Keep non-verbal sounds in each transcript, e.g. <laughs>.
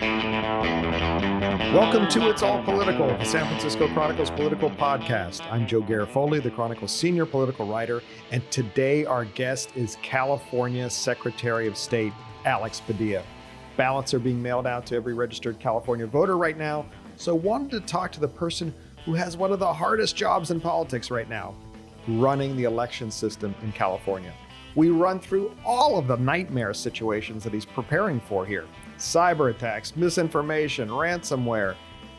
Welcome to It's All Political, the San Francisco Chronicle's political podcast. I'm Joe Garofoli, the Chronicle's senior political writer, and today our guest is California Secretary of State Alex Padilla. Ballots are being mailed out to every registered California voter right now, so wanted to talk to the person who has one of the hardest jobs in politics right now, running the election system in California. We run through all of the nightmare situations that he's preparing for here cyber attacks, misinformation, ransomware.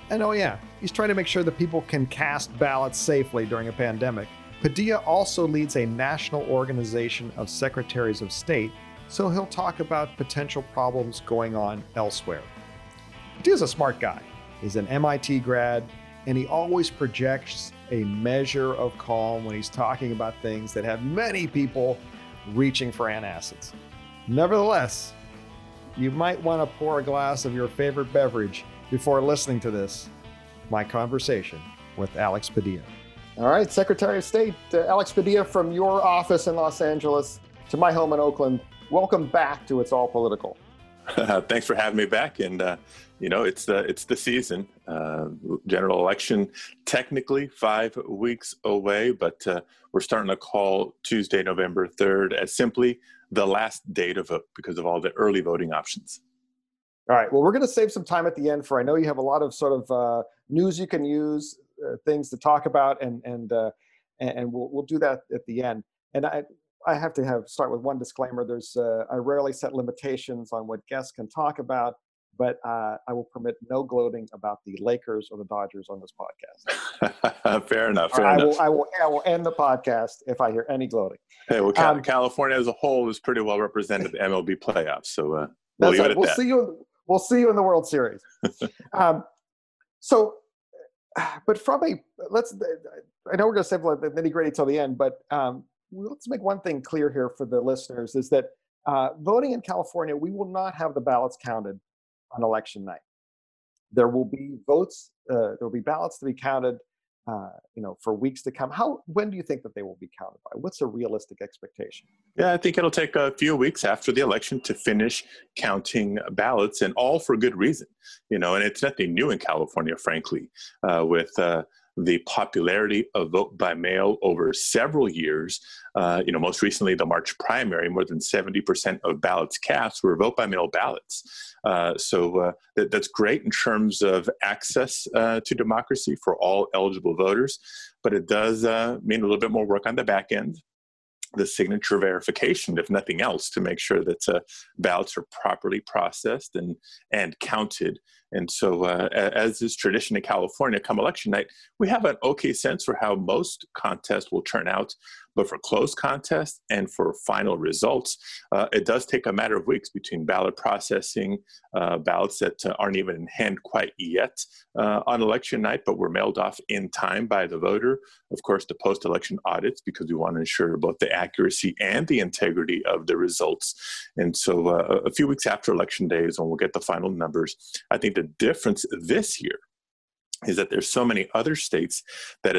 And oh, yeah, he's trying to make sure that people can cast ballots safely during a pandemic. Padilla also leads a national organization of secretaries of state, so he'll talk about potential problems going on elsewhere. Padilla's a smart guy. He's an MIT grad, and he always projects a measure of calm when he's talking about things that have many people reaching for antacids. Nevertheless, you might want to pour a glass of your favorite beverage before listening to this, my conversation with Alex Padilla. All right, Secretary of State uh, Alex Padilla from your office in Los Angeles to my home in Oakland. Welcome back to It's All Political. <laughs> Thanks for having me back. And uh, you know, it's the it's the season. Uh, general election technically five weeks away, but uh, we're starting to call Tuesday, November third, as simply the last day to vote because of all the early voting options. All right. Well, we're going to save some time at the end for. I know you have a lot of sort of uh, news you can use, uh, things to talk about, and and uh, and we'll we'll do that at the end. And I I have to have start with one disclaimer. There's uh, I rarely set limitations on what guests can talk about, but uh, I will permit no gloating about the Lakers or the Dodgers on this podcast. <laughs> fair enough. Fair I enough. Will, I will I will end the podcast if I hear any gloating. Hey, well, um, California as a whole is pretty well represented in the MLB playoffs, so uh, we'll leave it at we'll. See you, we'll see you in the World Series. <laughs> um, so, <sighs> but from a let's. I know we're going to save the nitty gritty till the end, but um, let's make one thing clear here for the listeners: is that uh, voting in California, we will not have the ballots counted on election night. There will be votes. Uh, there will be ballots to be counted uh, you know, for weeks to come. How when do you think that they will be counted by? What's a realistic expectation? Yeah, I think it'll take a few weeks after the election to finish counting ballots, and all for good reason. You know, and it's nothing new in California, frankly, uh, with uh, the popularity of vote by mail over several years. Uh, you know, most recently, the March primary, more than 70% of ballots cast were vote by mail ballots. Uh, so uh, that, that's great in terms of access uh, to democracy for all eligible voters, but it does uh, mean a little bit more work on the back end the signature verification, if nothing else, to make sure that uh, ballots are properly processed and and counted. And so, uh, as is tradition in California, come election night, we have an okay sense for how most contests will turn out. But for close contests and for final results, uh, it does take a matter of weeks between ballot processing, uh, ballots that uh, aren't even in hand quite yet uh, on election night, but were mailed off in time by the voter. Of course, the post election audits, because we want to ensure both the accuracy and the integrity of the results. And so, uh, a few weeks after election day is when we'll get the final numbers. I think the difference this year is that there's so many other states that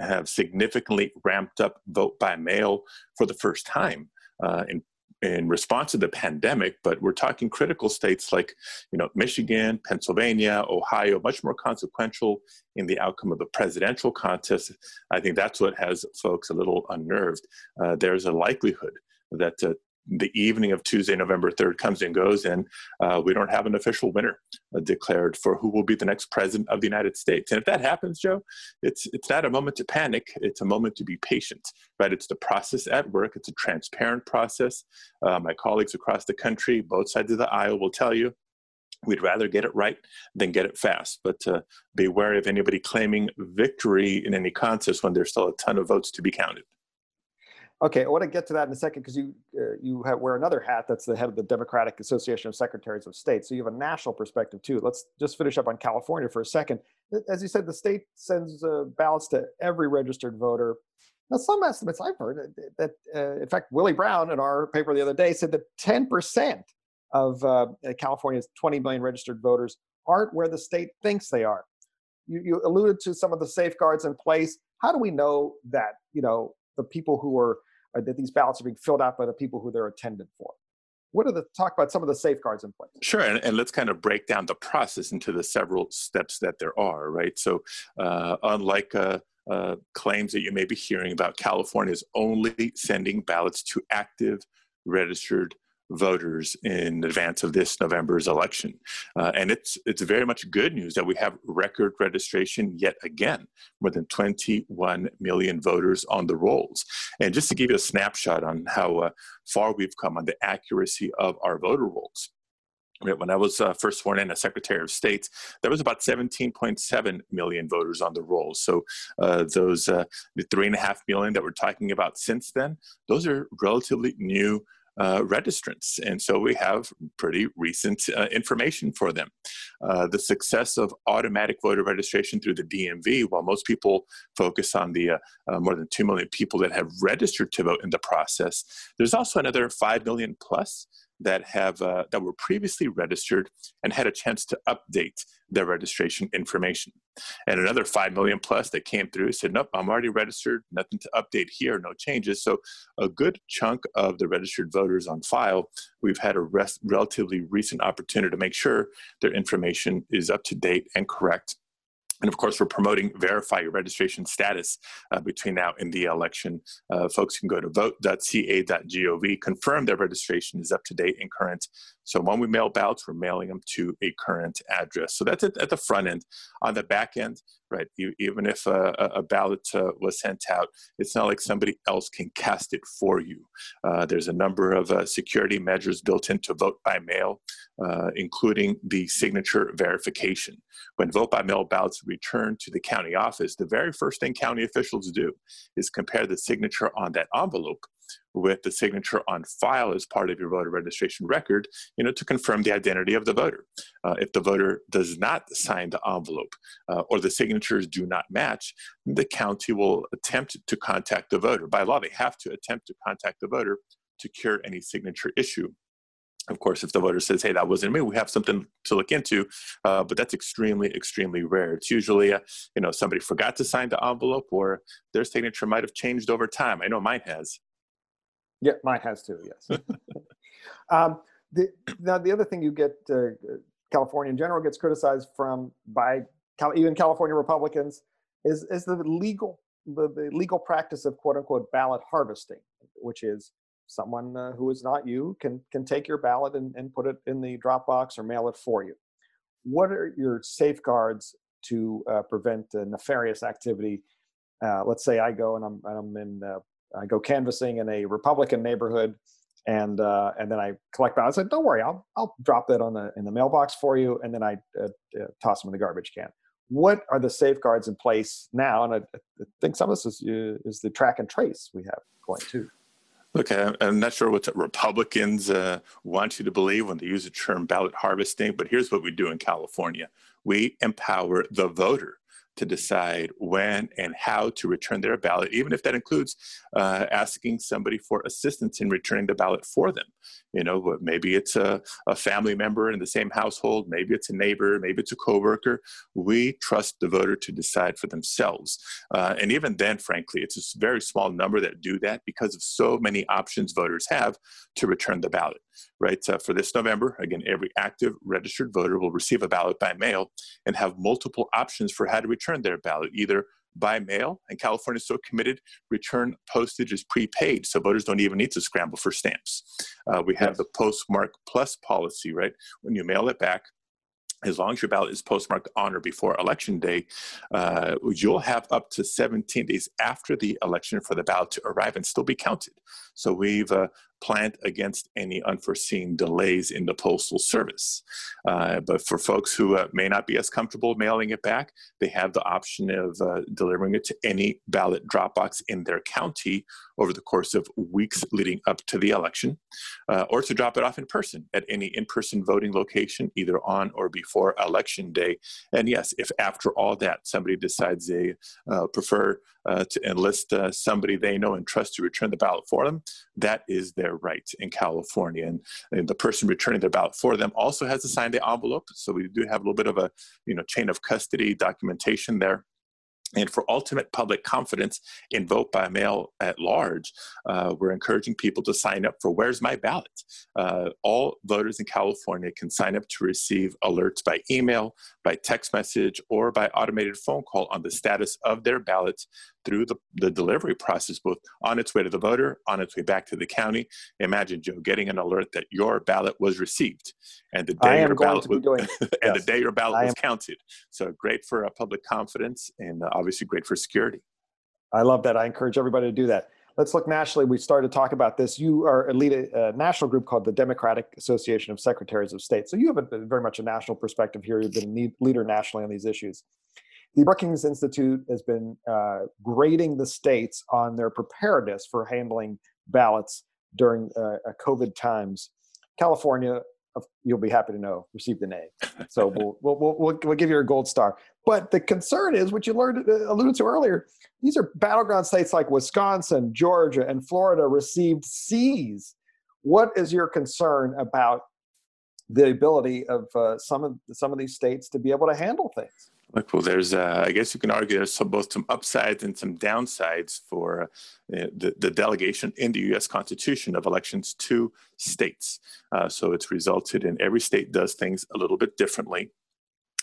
have, significantly ramped up vote by mail for the first time uh, in in response to the pandemic, but we're talking critical states like, you know, Michigan, Pennsylvania, Ohio, much more consequential in the outcome of the presidential contest. I think that's what has folks a little unnerved. Uh, there's a likelihood that uh, the evening of Tuesday, November 3rd comes and goes, and uh, we don't have an official winner uh, declared for who will be the next president of the United States. And if that happens, Joe, it's it's not a moment to panic. It's a moment to be patient, right? It's the process at work. It's a transparent process. Uh, my colleagues across the country, both sides of the aisle, will tell you we'd rather get it right than get it fast. But uh, be wary of anybody claiming victory in any contest when there's still a ton of votes to be counted. Okay, I want to get to that in a second because you uh, you have, wear another hat that's the head of the Democratic Association of Secretaries of State. So you have a national perspective too. Let's just finish up on California for a second. As you said, the state sends uh, ballots to every registered voter. Now, some estimates I've heard that, uh, in fact, Willie Brown in our paper the other day said that 10% of uh, California's 20 million registered voters aren't where the state thinks they are. You, you alluded to some of the safeguards in place. How do we know that you know the people who are uh, that these ballots are being filled out by the people who they're attended for. what are the talk about some of the safeguards in place? Sure, and, and let's kind of break down the process into the several steps that there are, right? So, uh, unlike uh, uh, claims that you may be hearing about, California is only sending ballots to active registered voters in advance of this November's election. Uh, and it's it's very much good news that we have record registration yet again, more than 21 million voters on the rolls. And just to give you a snapshot on how uh, far we've come on the accuracy of our voter rolls. When I was uh, first sworn in as Secretary of State, there was about 17.7 million voters on the rolls. So uh, those uh, the three and a half million that we're talking about since then, those are relatively new uh, registrants. And so we have pretty recent uh, information for them. Uh, the success of automatic voter registration through the DMV, while most people focus on the uh, uh, more than 2 million people that have registered to vote in the process, there's also another 5 million plus that have uh, that were previously registered and had a chance to update their registration information. And another five million plus that came through said, "Nope, I'm already registered. Nothing to update here. No changes." So a good chunk of the registered voters on file, we've had a res- relatively recent opportunity to make sure their information is up to date and correct and of course, we're promoting verify your registration status uh, between now and the election. Uh, folks can go to vote.ca.gov, confirm their registration is up to date and current. So when we mail ballots, we're mailing them to a current address. So that's at, the front end. On the back end, right, you, even if a, a ballot uh, was sent out, it's not like somebody else can cast it for you. Uh, there's a number of uh, security measures built into vote by mail, uh, including the signature verification. When vote by mail ballots return to the county office, the very first thing county officials do is compare the signature on that envelope with the signature on file as part of your voter registration record, you know, to confirm the identity of the voter. Uh, if the voter does not sign the envelope uh, or the signatures do not match, the county will attempt to contact the voter. By law, they have to attempt to contact the voter to cure any signature issue of course, if the voter says, "Hey, that wasn't me," we have something to look into. Uh, but that's extremely, extremely rare. It's usually, uh, you know, somebody forgot to sign the envelope, or their signature might have changed over time. I know mine has. Yeah, mine has too. Yes. <laughs> um, the, now, the other thing you get, uh, California in general gets criticized from by Cal- even California Republicans is is the legal the, the legal practice of quote unquote ballot harvesting, which is someone uh, who is not you can can take your ballot and, and put it in the drop box or mail it for you what are your safeguards to uh, prevent nefarious activity uh, let's say i go and i'm, I'm in uh, i go canvassing in a republican neighborhood and uh, and then i collect ballots. I said don't worry i'll i'll drop that on the in the mailbox for you and then i uh, toss them in the garbage can. What are the safeguards in place now? And i, I think some of this is, is the track and trace we have going too. Look, I'm not sure what the Republicans uh, want you to believe when they use the term ballot harvesting, but here's what we do in California. We empower the voter to decide when and how to return their ballot, even if that includes uh, asking somebody for assistance in returning the ballot for them. You know, maybe it's a, a family member in the same household, maybe it's a neighbor, maybe it's a coworker. We trust the voter to decide for themselves. Uh, and even then, frankly, it's a very small number that do that because of so many options voters have to return the ballot right? Uh, for this November, again, every active registered voter will receive a ballot by mail and have multiple options for how to return their ballot, either by mail, and California is so committed, return postage is prepaid, so voters don't even need to scramble for stamps. Uh, we have yes. the postmark plus policy, right? When you mail it back, as long as your ballot is postmarked on or before election day, uh, you'll have up to 17 days after the election for the ballot to arrive and still be counted. So we've uh, planned against any unforeseen delays in the postal service. Uh, but for folks who uh, may not be as comfortable mailing it back, they have the option of uh, delivering it to any ballot drop box in their county over the course of weeks leading up to the election, uh, or to drop it off in person at any in person voting location, either on or before election day. And yes, if after all that somebody decides they uh, prefer uh, to enlist somebody they know and trust to return the ballot for them, that is their right in California. And, and, the person returning their ballot for them also has to sign the envelope. So we do have a little bit of a you know chain of custody documentation there. And for ultimate public confidence in vote by mail at large, uh, we're encouraging people to sign up for Where's My Ballot? Uh, all voters in California can sign up to receive alerts by email, by text message, or by automated phone call on the status of their ballots through the, the delivery process, both on its way to the voter, on its way back to the county. Imagine, Joe, getting an alert that your ballot was received and the <laughs> day your ballot was, doing, and yes, the day your ballot was counted. So great for uh, public confidence and uh, obviously great for security. I love that. I encourage everybody to do that. Let's look nationally. We started to talk about this. You are a lead a, national group called the Democratic Association of Secretaries of State. So you have a, very much a national perspective here. You've been a leader nationally on these issues. The Brookings Institute has been uh, grading the states on their preparedness for handling ballots during uh, COVID times. California, you'll be happy to know, received an A. So <laughs> we'll, we'll, we'll, we'll, give you a gold star. But the concern is, what you learned, uh, alluded to earlier, these are battleground states like Wisconsin, Georgia, and Florida received C's. What is your concern about the ability of uh, some of some of these states to be able to handle things? Look, well, there's, uh, I guess you can argue there's some, both some upsides and some downsides for uh, the, the delegation in the U.S. Constitution of elections to states. Uh, so it's resulted in every state does things a little bit differently.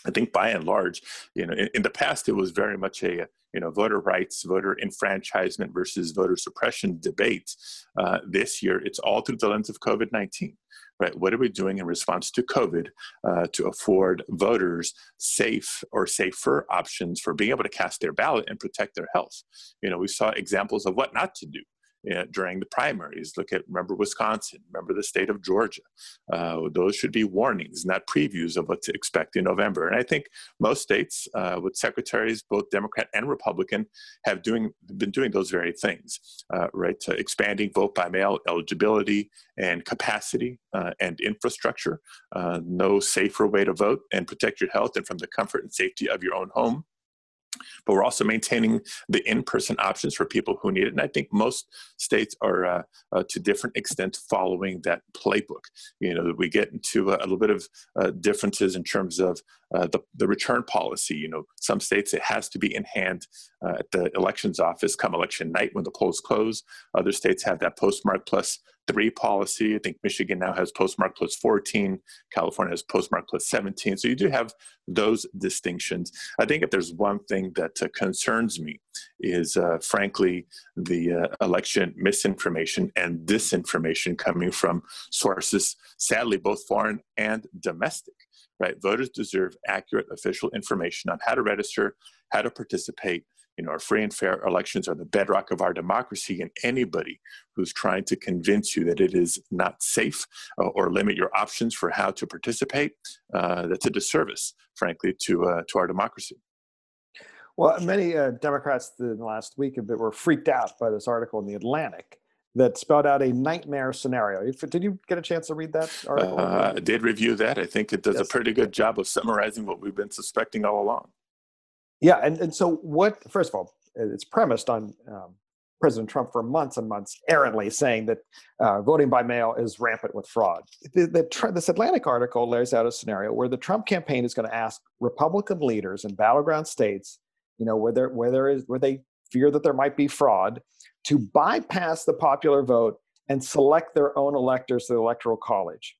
I think by and large, you know, in, in the past, it was very much a, you know, voter rights, voter enfranchisement versus voter suppression debate. Uh, this year, it's all through the lens of COVID 19 right? What are we doing in response to COVID uh, to afford voters safe or safer options for being able to cast their ballot and protect their health? You know, we saw examples of what not to do uh, during the primaries. Look at, remember Wisconsin, remember the state of Georgia. Uh, those should be warnings, not previews of what to expect in November. And I think most states uh, with secretaries, both Democrat and Republican, have doing been doing those very things, uh, right? expanding vote by mail eligibility and capacity uh, and infrastructure. Uh, no safer way to vote and protect your health and from the comfort and safety of your own home but we're also maintaining the in-person options for people who need it. And I think most states are, uh, uh, to different extent, following that playbook. You know, we get into a, a little bit of uh, differences in terms of uh, the, the return policy. You know, some states it has to be in hand uh, at the elections office come election night when the polls close. Other states have that postmark plus three policy. I think Michigan now has postmark plus 14. California has postmark plus 17. So you do have those distinctions. I think if there's one thing that uh, concerns me is, uh, frankly, the uh, election misinformation and disinformation coming from sources, sadly, both foreign and domestic. Right, voters deserve accurate official information on how to register, how to participate, you know, our free and fair elections are the bedrock of our democracy, and anybody who's trying to convince you that it is not safe uh, or limit your options for how to participate, uh, that's a disservice, frankly, to uh, to our democracy. Well, many uh, Democrats in the last week were freaked out by this article in the Atlantic that spelled out a nightmare scenario. Did you get a chance to read that article? Uh, I did review that. I think it does yes. a pretty good job of summarizing what we've been suspecting all along. Yeah, and, and so what? First of all, it's premised on um, President Trump for months and months errantly saying that uh, voting by mail is rampant with fraud. The, the, this Atlantic article lays out a scenario where the Trump campaign is going to ask Republican leaders in battleground states, you know, where there where there is where they fear that there might be fraud, to bypass the popular vote and select their own electors to the electoral college.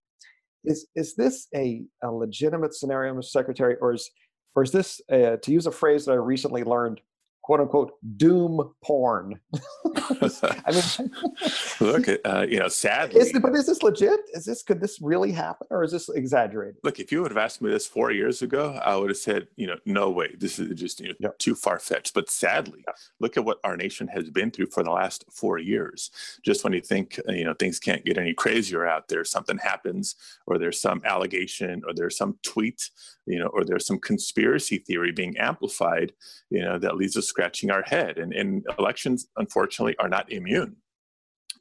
Is is this a, a legitimate scenario, Mr. Secretary, or is or is this, uh, to use a phrase that I recently learned, quote unquote doom porn. <laughs> I mean, <laughs> look, uh, you know, sadly, is, but is this legit? Is this could this really happen, or is this exaggerated? Look, if you would have asked me this four years ago, I would have said, you know, no way, this is just you know, yep. too far fetched. But sadly, yep. look at what our nation has been through for the last four years. Just when you think uh, you know things can't get any crazier out there, something happens, or there's some allegation, or there's some tweet, you know, or there's some conspiracy theory being amplified, you know, that leads us scratching our head. And, and elections, unfortunately, are not immune.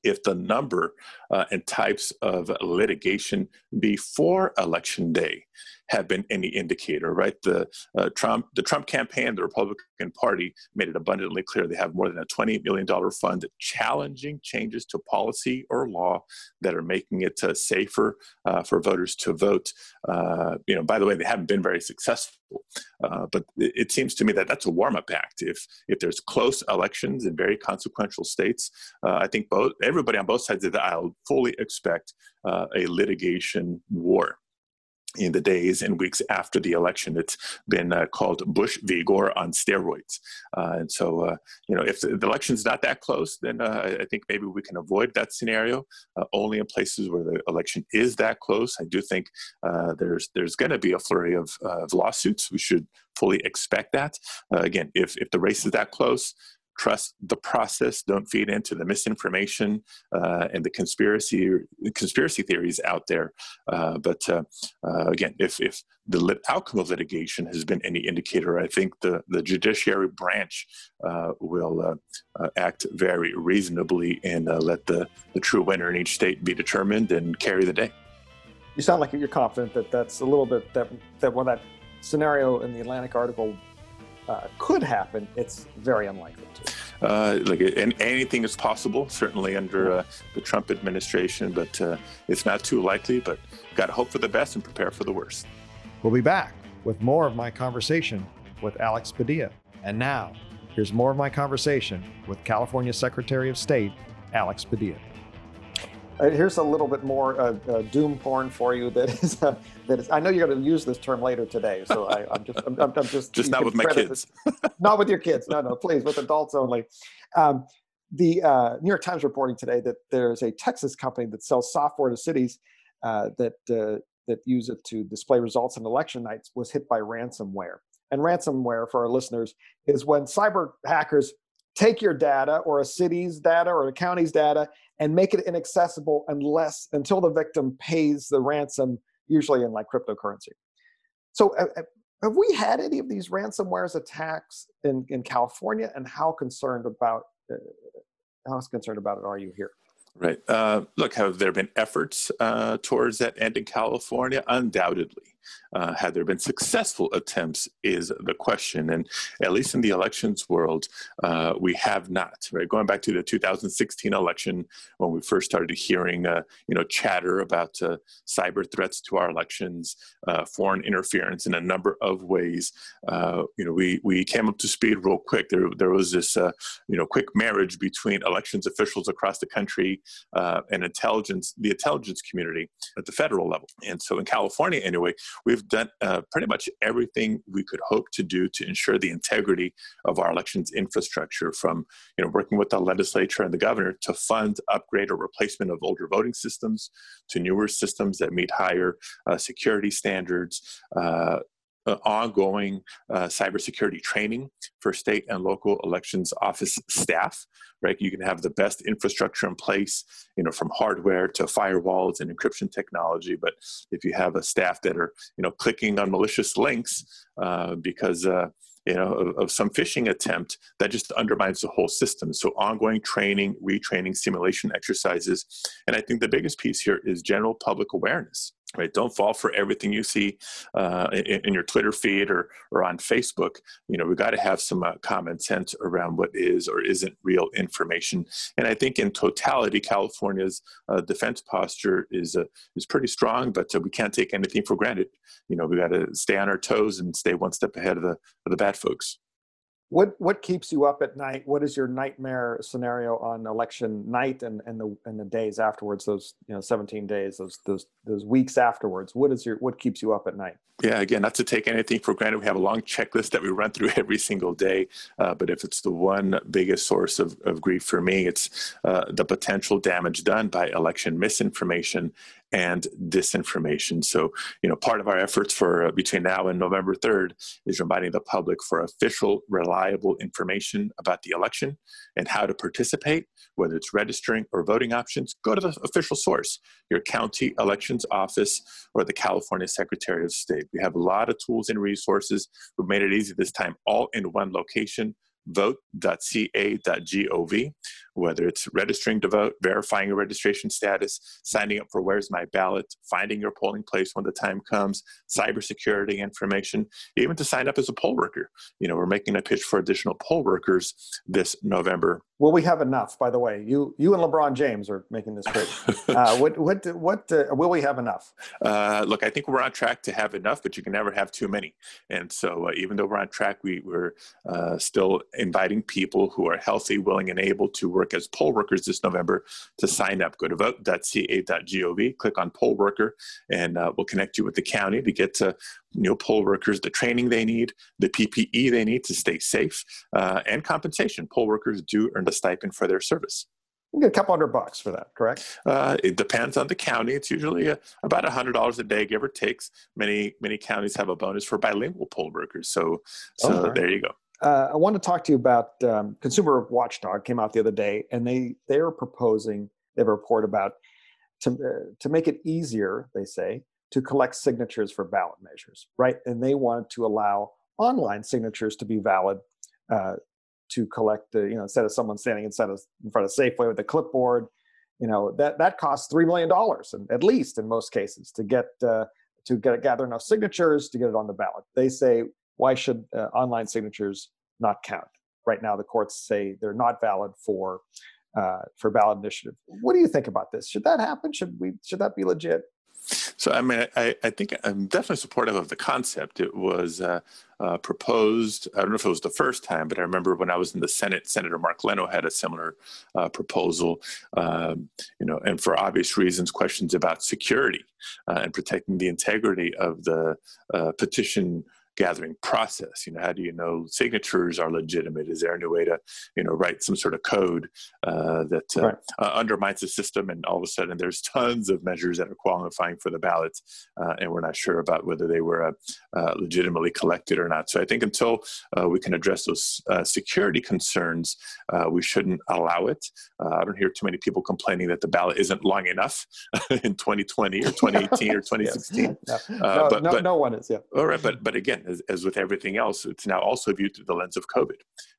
If the number uh, and types of litigation before election day have been any indicator, right? The uh, Trump, the Trump campaign, the Republican Party made it abundantly clear they have more than a $20 million fund challenging changes to policy or law that are making it uh, safer uh, for voters to vote. Uh, you know, by the way, they haven't been very successful, uh, but it, it, seems to me that that's a warm-up act. If if there's close elections in very consequential states, uh, I think both everybody on both sides of the aisle fully expect uh, a litigation war in the days and weeks after the election. It's been uh, called Bush v. Gore on steroids. Uh, and so, uh, you know, if the, the, election's not that close, then uh, I think maybe we can avoid that scenario. Uh, only in places where the election is that close, I do think uh, there's there's going to be a flurry of, of, lawsuits. We should fully expect that. again, if if the race is that close, trust the process don't feed into the misinformation uh, and the conspiracy conspiracy theories out there. Uh, but uh, uh again if if the lit- outcome of litigation has been any indicator i think the the judiciary branch uh, will uh, act very reasonably and let the the true winner in each state be determined and carry the day. You sound like you're confident that that's a little bit that that when that scenario in the atlantic article uh, could happen, it's very unlikely to. Uh, like and anything is possible, certainly under uh, the Trump administration, but uh, it's not too likely. But got to hope for the best and prepare for the worst. We'll be back with more of my conversation with Alex Padilla. And now, here's more of my conversation with California Secretary of State Alex Padilla. Uh, here's a little bit more uh, uh, doom porn for you. That <laughs> is, uh, that is. I know you're going to use this term later today, so I, am just, I'm, I'm, just, <laughs> just not with my kids. <laughs> not with your kids. No, no, please, with adults only. Um, the uh, New York Times reporting today that there's a Texas company that sells software to cities uh, that that use it to display results on election nights was hit by ransomware. And ransomware, for our listeners, is when cyber hackers take your data or a city's data or a county's data and make it inaccessible unless until the victim pays the ransom, usually in like cryptocurrency. So, uh, have we had any of these ransomwares attacks in, in California, and how concerned about uh, how concerned about it are you here? Right. Uh, look, have there been efforts uh, towards that end in California? Undoubtedly. Uh, had there been successful attempts is the question. And at least in the elections world, uh, we have not. Right, going back to the 2016 election when we first started hearing, uh, you know, chatter about uh, cyber threats to our elections, uh, foreign interference in a number of ways. Uh, you know, we we came up to speed real quick. There there was this, you know, quick marriage between elections officials across the country and intelligence, the intelligence community at the federal level. And so in California, anyway, we've done uh, pretty much everything we could hope to do to ensure the integrity of our elections infrastructure from you know working with the legislature and the governor to fund upgrade or replacement of older voting systems to newer systems that meet higher uh, security standards uh, uh, ongoing uh, cybersecurity training for state and local elections office staff. Right, you can have the best infrastructure in place, you know, from hardware to firewalls and encryption technology. But if you have a staff that are, you know, clicking on malicious links uh, because uh, you know, of, of, some phishing attempt that just undermines the whole system. So ongoing training, retraining, simulation exercises. And I think the biggest piece here is general public awareness right? Don't fall for everything you see uh, in, in, your twitter feed or, or on facebook. You know we got to have some uh, common sense around what is or isn't real information. And i think in totality california's uh, defense posture is uh, is pretty strong but uh, we can't take anything for granted. You know we got to stay on our toes and stay one step ahead of the of the bad folks what what keeps you up at night? What is your nightmare scenario on election night and, and the and the days afterwards? Those you know, 17 days, those those those weeks afterwards. What is your what keeps you up at night? Yeah, again, not to take anything for granted. We have a long checklist that we run through <laughs> every single day. Uh, but if it's the one biggest source of, of grief for me, it's uh, the potential damage done by election misinformation and disinformation. So, you know, part of our efforts for uh, between now and November 3rd is reminding the public for official, reliable information about the election and how to participate, whether it's registering or voting options. Go to the official source, your county elections office or the California Secretary of State. We have a lot of tools and resources. We've made it easy this time, all in one location vote.ca.gov. whether it's registering to vote, verifying your registration status, signing up for Where's My Ballot, finding your polling place when the time comes, cybersecurity information, even to sign up as a poll worker. You know, we're making a pitch for additional poll workers this November Will we have enough? By the way, you you and LeBron James are making this pitch. <laughs> uh, what what what uh, will we have enough? Uh, look, I think we're on track to have enough, but you can never have too many. And so, uh, even though we're on track, we, we're uh, still inviting people who are healthy, willing, and able to work as poll workers this November to sign up. Go to vote.ca.gov, click on poll worker, and uh, we'll connect you with the county to get to you know poll workers the training they need, the PPE they need to stay safe, and compensation. Poll workers do earn the stipend for their service. You get a couple hundred bucks for that, correct? Uh, it depends on the county. It's usually a, uh, about a hundred dollars a day, give or takes. Many many counties have a bonus for bilingual poll workers. So so okay. there you go. Uh, I want to talk to you about um, Consumer Watchdog came out the other day, and they they are proposing they have a report about to uh, to make it easier. They say to collect signatures for ballot measures, right? And they wanted to allow online signatures to be valid uh, to collect the, you know, instead of someone standing inside of, in front of Safeway with a clipboard, you know, that, that costs $3 million at least in most cases to get, uh, to get gather enough signatures to get it on the ballot. They say, why should uh, online signatures not count? Right now, the courts say they're not valid for uh, for ballot initiative. What do you think about this? Should that happen? Should we? Should that be legit? So, I mean, I, I think I'm definitely supportive of the concept. It was uh, uh, proposed, I don't know if it was the first time, but I remember when I was in the Senate, Senator Mark Leno had a similar uh, proposal, um, you know, and for obvious reasons, questions about security uh, and protecting the integrity of the uh, petition gathering process you know how do you know signatures are legitimate is there a new way to you know write some sort of code uh, that uh, right. uh, undermines the system and all of a sudden there's <laughs> tons of measures that are qualifying for the ballots uh, and we're not sure about whether they were uh, uh, legitimately collected or not so i think until we can address those security concerns we shouldn't allow it i don't hear too many people complaining that the ballot isn't long enough <laughs> in 2020 or 2018 or 2016 <laughs> yes. no. No, but, no, but, no one is yeah all right but but again as, as, with everything else, it's now also viewed through the lens of COVID.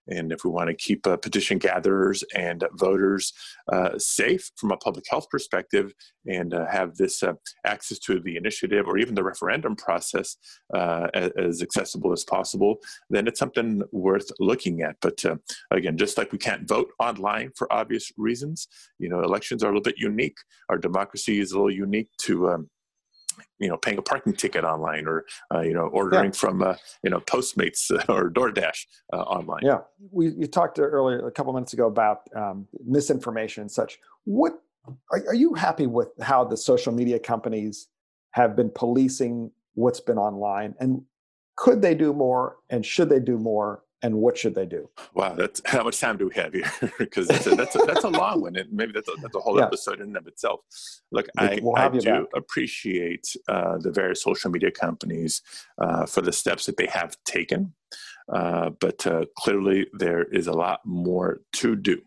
And if we want to keep uh, petition gatherers and voters uh, safe from a public health perspective and uh, have this uh, access to the initiative or even the referendum process uh, as, as, accessible as possible, then it's something worth looking at. But uh, again, just like we can't vote online for obvious reasons, you know, elections are a little bit unique. Our democracy is a little unique to um, you know paying a parking ticket online or uh, you know ordering yeah. from uh, you know postmates or doordash uh, online. Yeah. We you talked earlier a couple minutes ago about um, misinformation and such. What are, are you happy with how the social media companies have been policing what's been online? And could they do more? And should they do more and what should they do? Wow, that's <laughs> how much time do we have here? <laughs> Because that's a, that's a, that's a long one, and maybe that's a, that's a whole yeah. episode in and of itself. Look, I, we'll I do back. appreciate uh, the various social media companies uh, for the steps that they have taken, uh, but uh, clearly there is a lot more to do.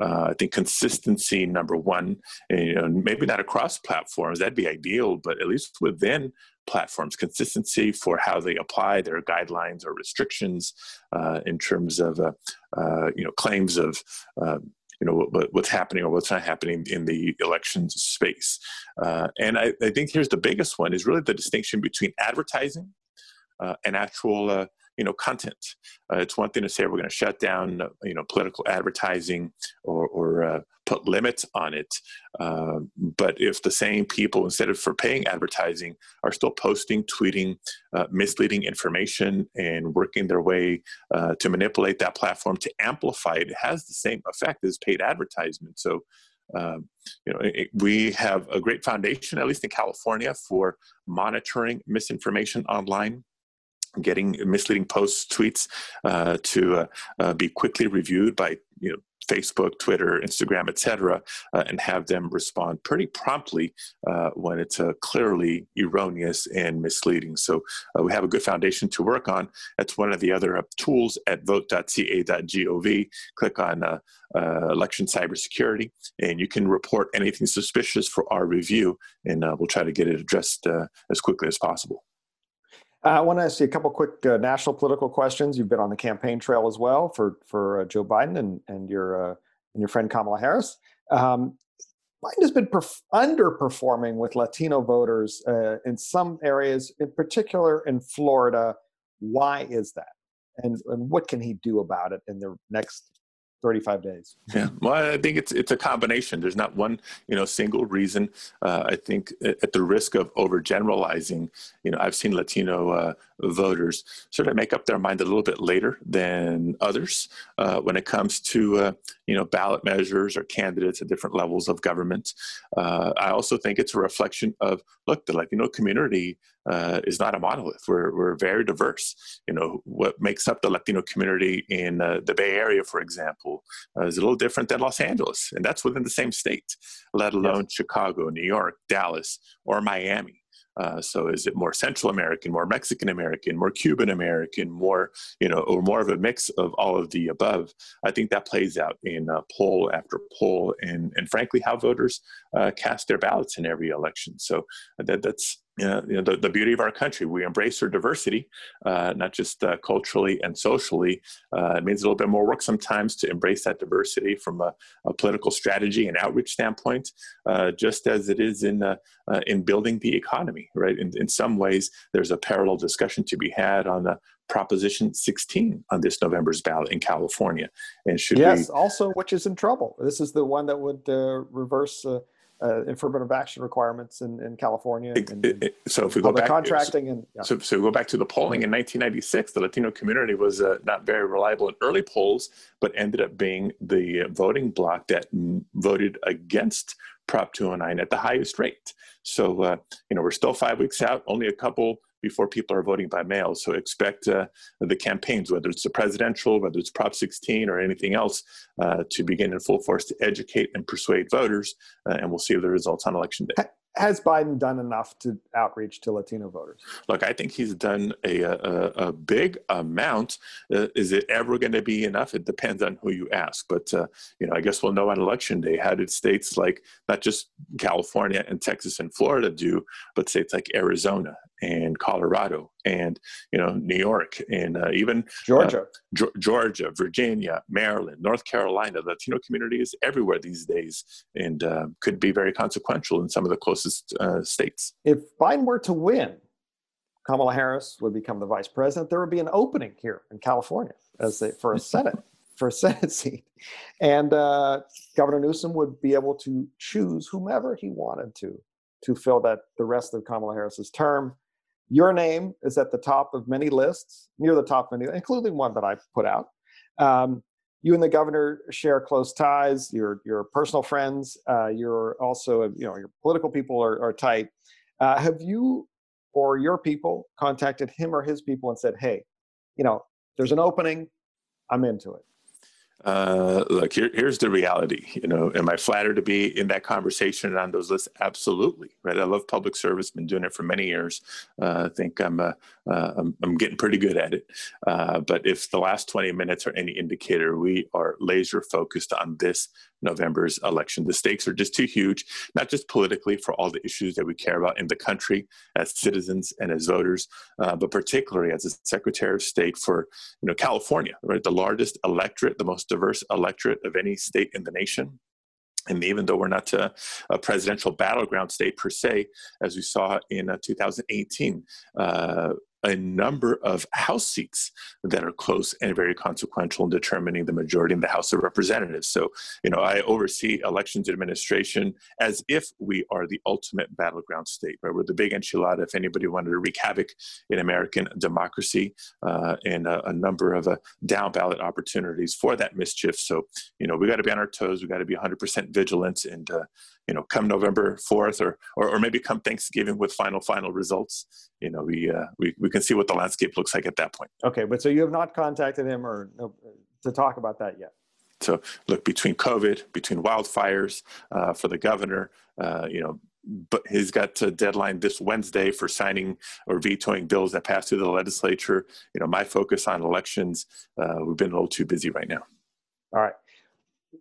Uh, I think consistency, number one, and, you know, maybe not across platforms, that'd be ideal, but at least within platforms, consistency for how they apply their guidelines or restrictions uh, in terms of, uh, uh you know, claims of, uh, you know what, what's happening or what's not happening in the elections space. Uh, and I, I, think here's the biggest one is really the distinction between advertising and actual you know content. Uh, it's one thing to say we're going to shut down you know political advertising or, or uh, put limits on it, uh, but if the same people instead of for paying advertising are still posting, tweeting uh, misleading information and working their way uh, to manipulate that platform to amplify it, it has the same effect as paid advertisement. So. Um, you know, it, we have a great foundation, at least in California, for monitoring misinformation online getting misleading posts, tweets uh, to uh, uh, be quickly reviewed by you know Facebook, Twitter, Instagram, etc., uh, and have them respond pretty promptly uh, when it's uh, clearly erroneous and misleading. So uh, we have a good foundation to work on. That's one of the other uh, tools at vote.ca.gov. Click on election cybersecurity, and you can report anything suspicious for our review, and we'll try to get it addressed as quickly as possible. Uh, I want to ask you a couple quick uh, national political questions. You've been on the campaign trail as well for for uh, Joe Biden, and and you're uh, and your friend Kamala Harris. Um, Biden has been perf- underperforming with Latino voters uh, in some areas, in particular in Florida. Why is that? And, and what can he do about it in the next 35 days. Yeah, well, I think it's it's a combination. There's not one you know single reason. Uh, I think at the risk of overgeneralizing, you know, I've seen Latino uh, voters sort of make up their mind a little bit later than others uh, when it comes to uh, you know ballot measures or candidates at different levels of government. Uh, I also think it's a reflection of look, the Latino community uh, is not a monolith. We're, we're very diverse. You know, what makes up the Latino community in uh, the Bay Area, for example, uh, is a little different than Los Angeles, and that's within the same state, let alone yes. Chicago, New York, Dallas, or Miami. Uh, so is it more Central American, more Mexican American, more Cuban American, more you know, or more of a mix of all of the above? I think that plays out in uh, poll after poll, and and frankly, how voters uh, cast their ballots in every election. So that that's you know, the, the beauty of our country. We embrace our diversity, uh, not just uh, culturally and socially. Uh, it means a little bit more work sometimes to embrace that diversity from a, a political strategy and outreach standpoint, uh, just as it is in uh, in building the economy. Right. In, in some ways, there's a parallel discussion to be had on the Proposition 16 on this November's ballot in California. And should yes, we... also which is in trouble. This is the one that would reverse uh, affirmative action requirements in, in California. And, it, so if we go back, contracting and yeah. so, so we go back to the polling in 1996, the Latino community was uh, not very reliable in early polls, but ended up being the voting bloc that voted against Prop 209 at the highest rate. So uh, you know we're still five weeks out, only a couple before people are voting by mail. So expect uh, the campaigns, whether it's the presidential, whether it's Prop 16 or anything else, uh, to begin in full force to educate and persuade voters. Uh, and we'll see the results on election day has Biden done enough to outreach to Latino voters? Look, I think he's done a, a, a big amount. Uh, is it ever going to be enough? It depends on who you ask. But, uh, you know, I guess we'll know on election day. How did states like not just California and Texas and Florida do, but states like Arizona and Colorado and you know New York and uh, even uh, Georgia, uh, Georgia, Virginia, Maryland, North Carolina. The Latino community is everywhere these days and uh, could be very consequential in some of the closest uh, states. If Biden were to win, Kamala Harris would become the vice president. There would be an opening here in California as they, for a Senate. for a Senate <laughs> seat. And uh, Governor Newsom would be able to choose whomever he wanted to to fill that the rest of Kamala Harris's term. Your name is at the top of many lists, near the top of many, including one that I put out. Um, you and the governor share close ties. You're, you're personal friends. Uh, you're also, you know, your political people are, are tight. Uh, have you or your people contacted him or his people and said, hey, you know, there's an opening, I'm into it? Uh, look, here, here's the reality. You know, am I flattered to be in that conversation and on those lists? Absolutely, right. I love public service. Been doing it for many years. Uh, I think I'm, uh, uh I'm, I'm getting pretty good at it. Uh, but if the last 20 minutes are any indicator, we are laser focused on this November's election. The stakes are just too huge, not just politically for all the issues that we care about in the country as citizens and as voters, uh, but particularly as a Secretary of State for you know California, right, the largest electorate, the most diverse electorate of any state in the nation. And even though we're not a, a, presidential battleground state per se, as we saw in uh, 2018, uh, a number of House seats that are close and very consequential in determining the majority in the House of Representatives. So, you know, I oversee elections administration as if we are the ultimate battleground state, right? We're the big enchilada if anybody wanted to wreak havoc in American democracy uh, and a, a, number of uh, down ballot opportunities for that mischief. So, you know, we got to be on our toes. We got to be 100% vigilant and, uh, you know, come November 4th or, or, or, maybe come Thanksgiving with final, final results, you know, we, uh, we, we can see what the landscape looks like at that point. Okay. But so you have not contacted him or to talk about that yet? So look, between COVID, between wildfires uh, for the governor, uh, you know, but he's got a deadline this Wednesday for signing or vetoing bills that pass through the legislature. You know, my focus on elections, uh, we've been a little too busy right now. All right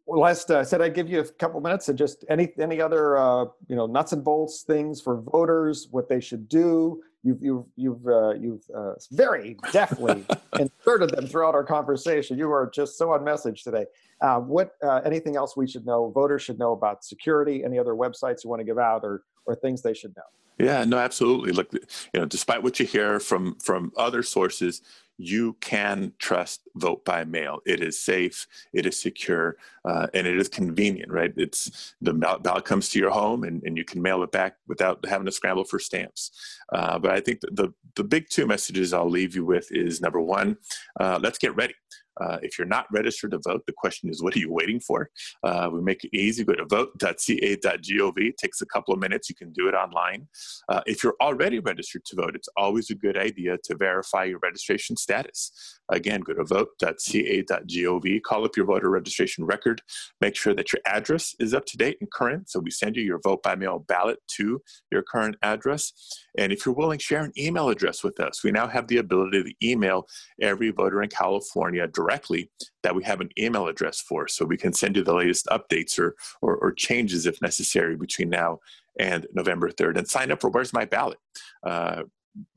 last uh, said I'd give you a couple minutes and just any any other uh, you know nuts and bolts things for voters, what they should do. you've you've you've uh, you've uh, very deftly <laughs> inserted them throughout our conversation. You are just so on message today. Uh, what uh, anything else we should know? Voters should know about security. Any other websites you want to give out, or or things they should know? Yeah, no, absolutely. Look, you know, despite what you hear from from other sources, you can trust vote by mail. It is safe, it is secure, uh, and it is convenient, right? It's the ballot comes to your home and, and you can mail it back without having to scramble for stamps. Uh, but I think the, the big two messages I'll leave you with is number one, uh, let's get ready. Uh, if you're not registered to vote, the question is, what are you waiting for? Uh, we make it easy. Go to vote.ca.gov. It takes a couple of minutes. You can do it online. Uh, if you're already registered to vote, it's always a good idea to verify your registration status. Again, go to vote.ca.gov. Call up your voter registration record. Make sure that your address is up to date and current. So we send you your vote by mail ballot to your current address. And if you're willing, share an email address with us. We now have the ability to email every voter in California directly that we have an email address for. So we can send you the latest updates or, or, or changes if necessary between now and November 3rd. And sign up for Where's My Ballot? Uh,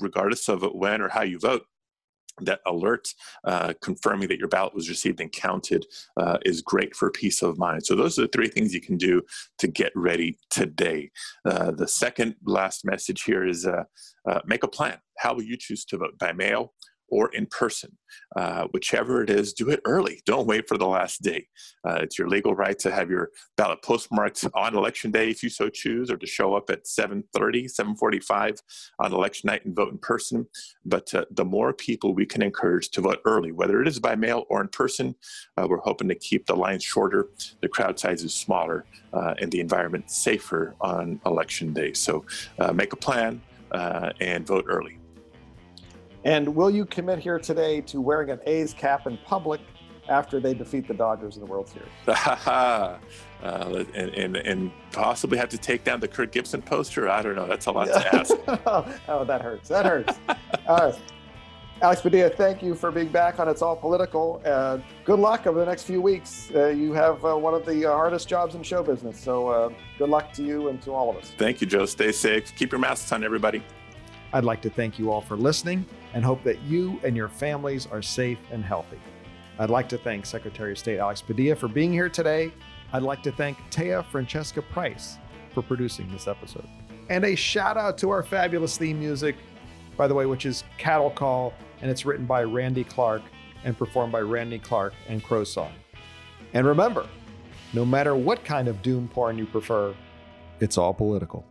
regardless of when or how you vote, that alert uh, confirming that your ballot was received and counted uh, is great for peace of mind. So those are the three things you can do to get ready today. Uh, the second last message here is uh, uh, make a plan. How will you choose to vote by mail? Or in person. Uh, whichever it is, do it early. Don't wait for the last day. Uh, it's your legal right to have your ballot postmarked on election day if you so choose, or to show up at 7:30, 7:45 on election night and vote in person. But uh, the more people we can encourage to vote early, whether it is by mail or in person, uh, we're hoping to keep the lines shorter, the crowd sizes smaller, uh, and the environment safer on election day. So uh, make a plan and vote early. And will you commit here today to wearing an A's cap in public after they defeat the Dodgers in the World Series? <laughs> uh, and, and, and, possibly have to take down the Kirk Gibson poster? I don't know. That's a lot to ask. <laughs> oh, that hurts. That hurts. All right. Alex Padilla, thank you for being back on It's All Political. Uh, good luck over the next few weeks. Uh, you have uh, one of the uh, hardest jobs in show business. So uh, good luck to you and to all of us. Thank you, Joe. Stay safe. Keep your masks on, everybody. I'd like to thank you all for listening and hope that you and your families are safe and healthy. I'd like to thank Secretary of State Alex Padilla for being here today. I'd like to thank Taya Francesca Price for producing this episode. And a shout out to our fabulous theme music, by the way, which is Cattle Call, and it's written by Randy Clark and performed by Randy Clark and Crow Song. And remember, no matter what kind of doom porn you prefer, it's all political.